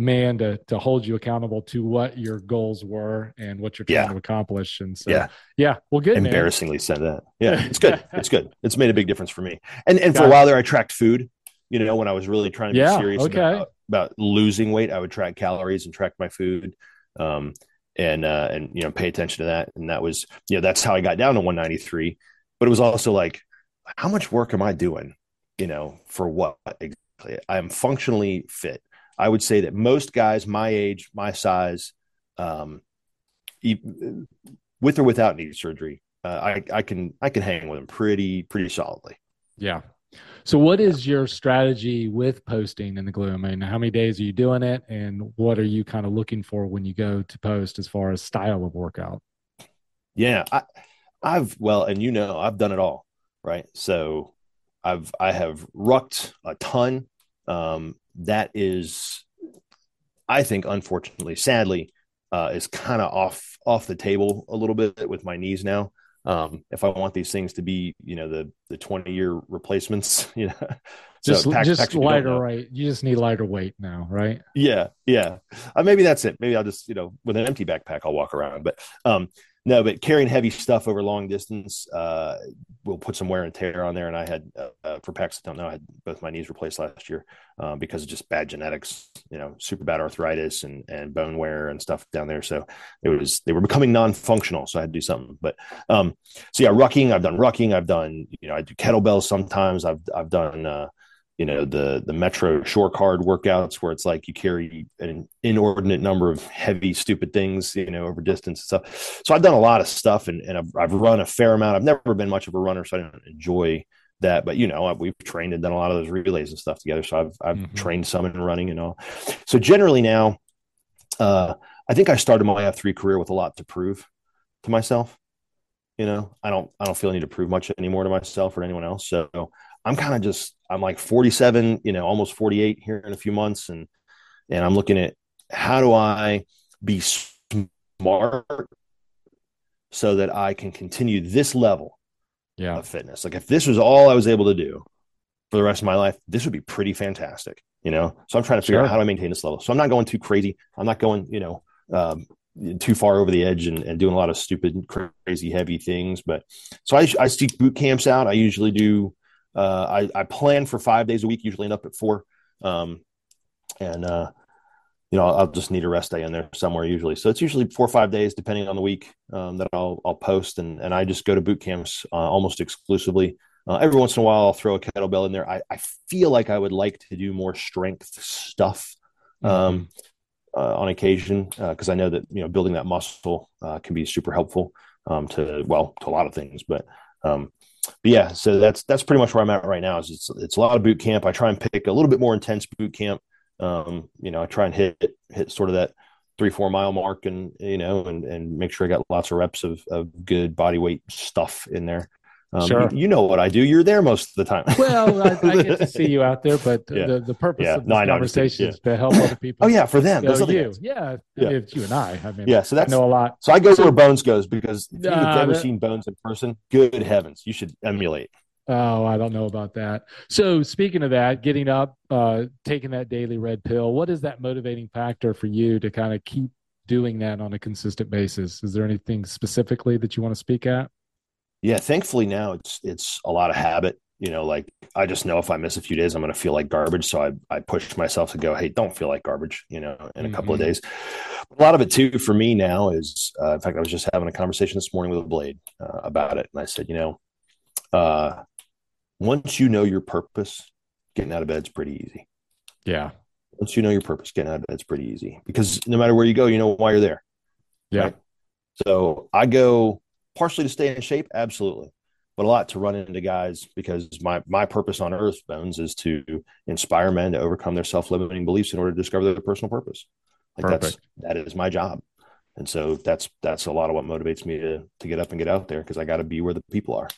man to to hold you accountable to what your goals were and what you're trying yeah. to accomplish. And so, yeah, yeah, well, good. Embarrassingly man. said that. Yeah, it's good. it's good. It's made a big difference for me. And and Got for a while there, I tracked food. You know, when I was really trying to yeah, be serious okay. about, about losing weight, I would track calories and track my food. Um, and uh, and you know, pay attention to that. And that was you know, that's how I got down to 193 but it was also like, how much work am I doing? You know, for what exactly? I am functionally fit. I would say that most guys my age, my size, um, with or without knee surgery, uh, I, I can I can hang with them pretty pretty solidly. Yeah. So, what is your strategy with posting in the gloom? I mean, how many days are you doing it, and what are you kind of looking for when you go to post as far as style of workout? Yeah, I, I've well, and you know, I've done it all, right? So I've I have rucked a ton. Um, that is, I think, unfortunately, sadly, uh, is kind of off off the table a little bit with my knees now. Um, if I want these things to be, you know, the the twenty year replacements, you know, just so pack, just lighter, right? You just need lighter weight now, right? Yeah, yeah. Uh, maybe that's it. Maybe I'll just, you know, with an empty backpack, I'll walk around. But um, no, but carrying heavy stuff over long distance uh, will put some wear and tear on there. And I had, uh, for PAX that don't know, I had both my knees replaced last year um, because of just bad genetics, you know, super bad arthritis and, and bone wear and stuff down there. So it was, they were becoming non-functional. So I had to do something. But um, so yeah, rucking, I've done rucking. I've done, you know, I do kettlebells sometimes. I've, I've done, uh, you know the the metro shore card workouts where it's like you carry an inordinate number of heavy stupid things you know over distance and stuff. So i've done a lot of stuff and, and I've, I've run a fair amount. I've never been much of a runner so i don't enjoy that. But you know we've trained and done a lot of those relays and stuff together. So i've, I've mm-hmm. trained some in running and all. So generally now uh, i think i started my f3 career with a lot to prove to myself. You know i don't i don't feel i need to prove much anymore to myself or anyone else. So I'm kind of just I'm like 47, you know, almost 48 here in a few months, and and I'm looking at how do I be smart so that I can continue this level yeah. of fitness. Like if this was all I was able to do for the rest of my life, this would be pretty fantastic, you know. So I'm trying to figure sure. out how do I maintain this level. So I'm not going too crazy. I'm not going, you know, um, too far over the edge and, and, doing a lot of stupid, crazy, heavy things. But so I, I seek boot camps out. I usually do uh, I, I plan for five days a week, usually end up at four. Um, and, uh, you know, I'll just need a rest day in there somewhere usually. So it's usually four or five days, depending on the week, um, that I'll, I'll post. And, and I just go to boot camps uh, almost exclusively. Uh, every once in a while, I'll throw a kettlebell in there. I, I feel like I would like to do more strength stuff um, mm-hmm. uh, on occasion because uh, I know that you know building that muscle uh, can be super helpful um, to well to a lot of things. But um, but yeah, so that's that's pretty much where I'm at right now. Is it's it's a lot of boot camp. I try and pick a little bit more intense boot camp. Um, you know, I try and hit hit sort of that three four mile mark, and you know, and and make sure I got lots of reps of of good body weight stuff in there. Um, sure. You, you, know what I do. You're there most of the time. well, I, I, get to see you out there, but yeah. the, the purpose yeah. of this no, conversation is to help other people. Oh yeah, for them. You, you. Yeah, yeah. it's you and I. I mean, yeah. So that's I know a lot. So I go so, where Bones goes because if you've uh, ever that, seen Bones in person, good heavens, you should emulate. Oh, I don't know about that. So speaking of that, getting up, uh, taking that daily red pill, what is that motivating factor for you to kind of keep doing that on a consistent basis? Is there anything specifically that you want to speak at? Yeah thankfully now it's it's a lot of habit you know, like I just know if I miss a few days, I'm going to feel like garbage. So I, I push myself to go, Hey, don't feel like garbage, you know, in a mm-hmm. couple of mm-hmm. days. A lot of it too, for me now is, uh, in fact, I was just having a conversation this morning with a blade uh, about it. And I said, you know, uh, once you know your purpose, getting out of bed is pretty easy. Yeah. Once you know your purpose, getting out of bed is pretty easy because no matter where you go, you know why you're there. Yeah. Right? So I go partially to stay in shape. Absolutely but a lot to run into guys because my my purpose on earth bones is to inspire men to overcome their self-limiting beliefs in order to discover their personal purpose like Perfect. that's that is my job and so that's that's a lot of what motivates me to to get up and get out there because i got to be where the people are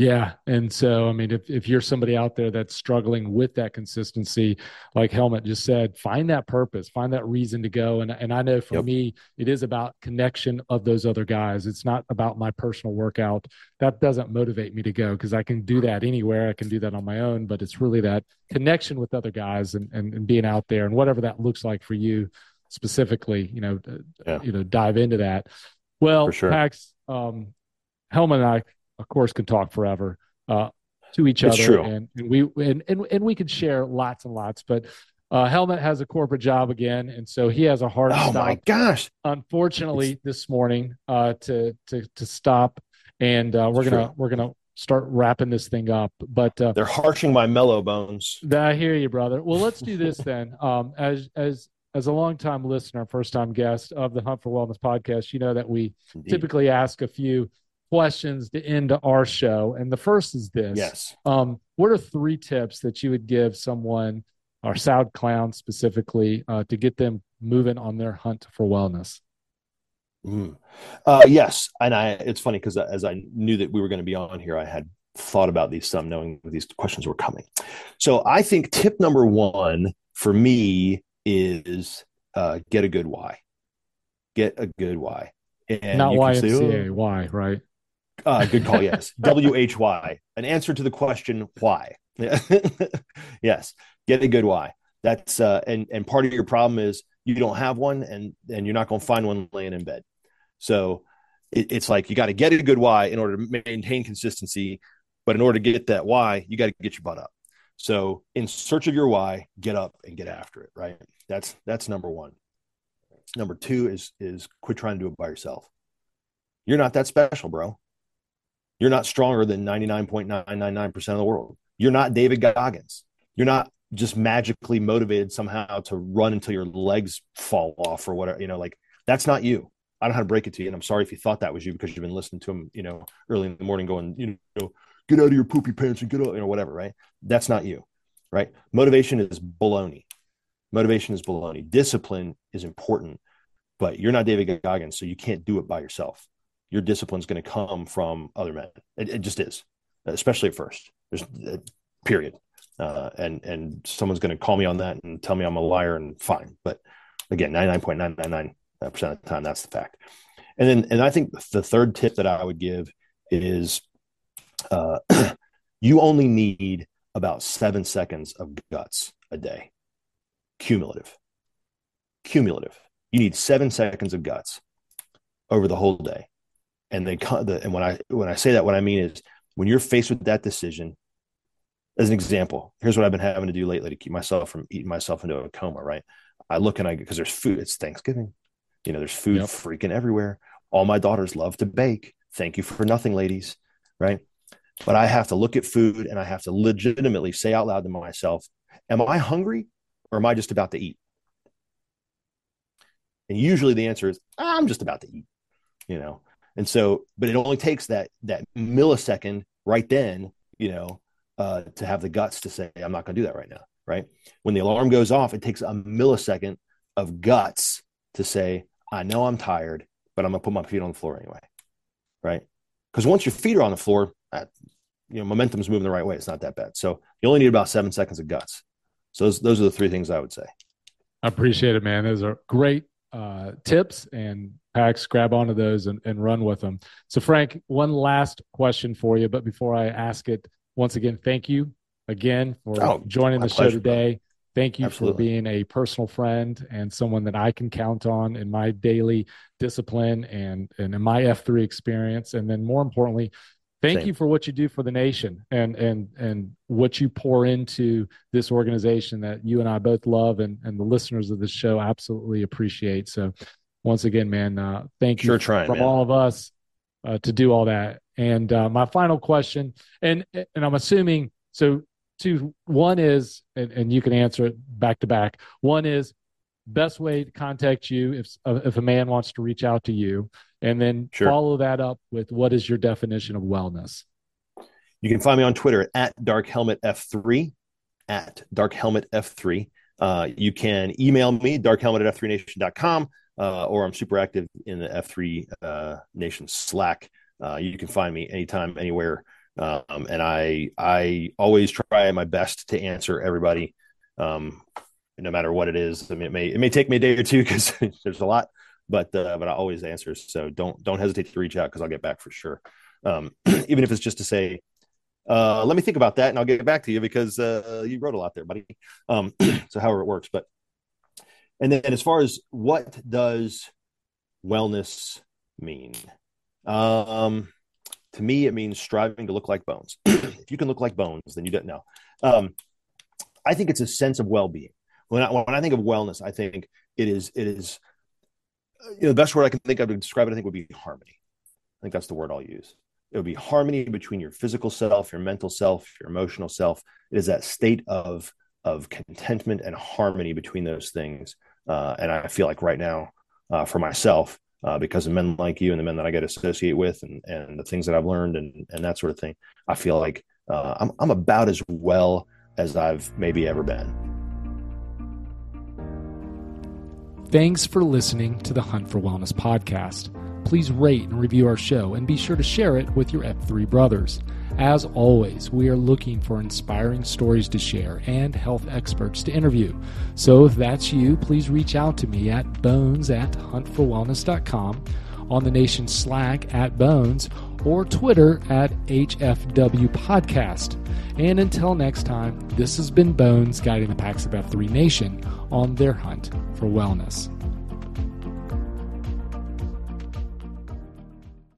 yeah. And so, I mean, if, if you're somebody out there that's struggling with that consistency, like Helmet just said, find that purpose, find that reason to go. And, and I know for yep. me, it is about connection of those other guys. It's not about my personal workout. That doesn't motivate me to go because I can do that anywhere. I can do that on my own, but it's really that connection with other guys and, and, and being out there and whatever that looks like for you specifically, you know, yeah. you know, dive into that. Well, sure. Pax, um, Helmut and I of course, can talk forever uh, to each it's other, true. and, and we and, and and we could share lots and lots. But uh, Helmet has a corporate job again, and so he has a hard. Oh my gosh! Unfortunately, it's... this morning uh, to to to stop, and uh, we're gonna true. we're gonna start wrapping this thing up. But uh, they're harshing my mellow bones. I hear you, brother. Well, let's do this then. Um, as as as a longtime listener, first time guest of the Hunt for Wellness podcast, you know that we Indeed. typically ask a few questions to end our show. And the first is this. Yes. Um, what are three tips that you would give someone, our Sad Clown specifically, uh, to get them moving on their hunt for wellness? Mm. Uh, yes, and I. It's funny because as I knew that we were going to be on here, I had thought about these some, knowing these questions were coming. So I think tip number one for me is uh, get a good why. Get a good why. And Not YMCA, why, right? Uh, good call. Yes. W H Y. An answer to the question why. yes. Get a good why. That's uh, and and part of your problem is you don't have one, and and you're not going to find one laying in bed. So it, it's like you got to get a good why in order to maintain consistency. But in order to get that why, you got to get your butt up. So in search of your why, get up and get after it. Right. That's that's number one. Number two is is quit trying to do it by yourself. You're not that special, bro. You're not stronger than 99.999% of the world. You're not David Goggins. You're not just magically motivated somehow to run until your legs fall off or whatever. You know, like that's not you. I don't know how to break it to you. And I'm sorry if you thought that was you because you've been listening to him, you know, early in the morning going, you know, get out of your poopy pants and get out, you know, whatever, right? That's not you, right? Motivation is baloney. Motivation is baloney. Discipline is important, but you're not David Goggins, so you can't do it by yourself your discipline is going to come from other men. It, it, just is, especially at first. There's uh, period. Uh, and and someone's going to call me on that and tell me I'm a liar and fine. But again, 99.999% of the time, that's the fact. And then, and I think the third tip that I would give is uh, you only need about seven seconds of guts a day, cumulative. Cumulative. You need seven seconds of guts over the whole day and they the, and when I when I say that, what I mean is when you're faced with that decision. As an example, here's what I've been having to do lately to keep myself from eating myself into a coma. Right, I look and I because there's food. It's Thanksgiving, you know. There's food yep. freaking everywhere. All my daughters love to bake. Thank you for nothing, ladies. Right, but I have to look at food and I have to legitimately say out loud to myself, "Am I hungry, or am I just about to eat?" And usually the answer is, ah, "I'm just about to eat." You know, and so, but it only takes that that millisecond right then, you know, uh, to have the guts to say, I'm not going to do that right now. Right. When the alarm goes off, it takes a millisecond of guts to say, I know I'm tired, but I'm going to put my feet on the floor anyway. Right. Because once your feet are on the floor, you know, momentum's moving the right way. It's not that bad. So you only need about seven seconds of guts. So those, those are the three things I would say. I appreciate it, man. Those are great uh, tips and Pax, grab onto those and, and run with them. So, Frank, one last question for you. But before I ask it, once again, thank you again for oh, joining the show pleasure, today. Thank you Absolutely. for being a personal friend and someone that I can count on in my daily discipline and, and in my F3 experience. And then, more importantly, Thank Same. you for what you do for the nation and and and what you pour into this organization that you and I both love and and the listeners of this show absolutely appreciate. So once again, man, uh, thank you trying, from man. all of us uh, to do all that. And uh, my final question, and and I'm assuming so. Two, one is, and, and you can answer it back to back. One is best way to contact you if if a man wants to reach out to you, and then Sure. follow that up with what is your definition of wellness. You can find me on Twitter at Dark Helmet F3 at Dark Helmet F3. Uh, you can email me darkhelmet at f3nation.com uh, or I'm super active in the F3 uh, Nation Slack. Uh, you can find me anytime, anywhere, um, and I I always try my best to answer everybody, um, no matter what it is. I mean, it may it may take me a day or two because there's a lot, but uh, but I always answer. So don't don't hesitate to reach out because I'll get back for sure. Um, even if it's just to say, uh, let me think about that and I'll get back to you because uh, you wrote a lot there, buddy. Um, so however it works, but and then as far as what does wellness mean? Um, to me, it means striving to look like bones. if you can look like bones, then you don't know. Um, I think it's a sense of well-being. When I, when I think of wellness, I think it is it is you know the best word I can think of to describe it. I think would be harmony. I think that's the word I'll use. It would be harmony between your physical self, your mental self, your emotional self. It is that state of of contentment and harmony between those things. Uh, and I feel like right now, uh, for myself, uh, because of men like you and the men that I get to associate with, and and the things that I've learned and and that sort of thing, I feel like uh, I'm I'm about as well as I've maybe ever been. Thanks for listening to the Hunt for Wellness podcast. Please rate and review our show and be sure to share it with your F3 brothers. As always, we are looking for inspiring stories to share and health experts to interview. So if that's you, please reach out to me at bones at huntforwellness.com, on the nation Slack at bones, or Twitter at HFW Podcast. And until next time, this has been Bones guiding the PAX of F3 Nation on their hunt for wellness.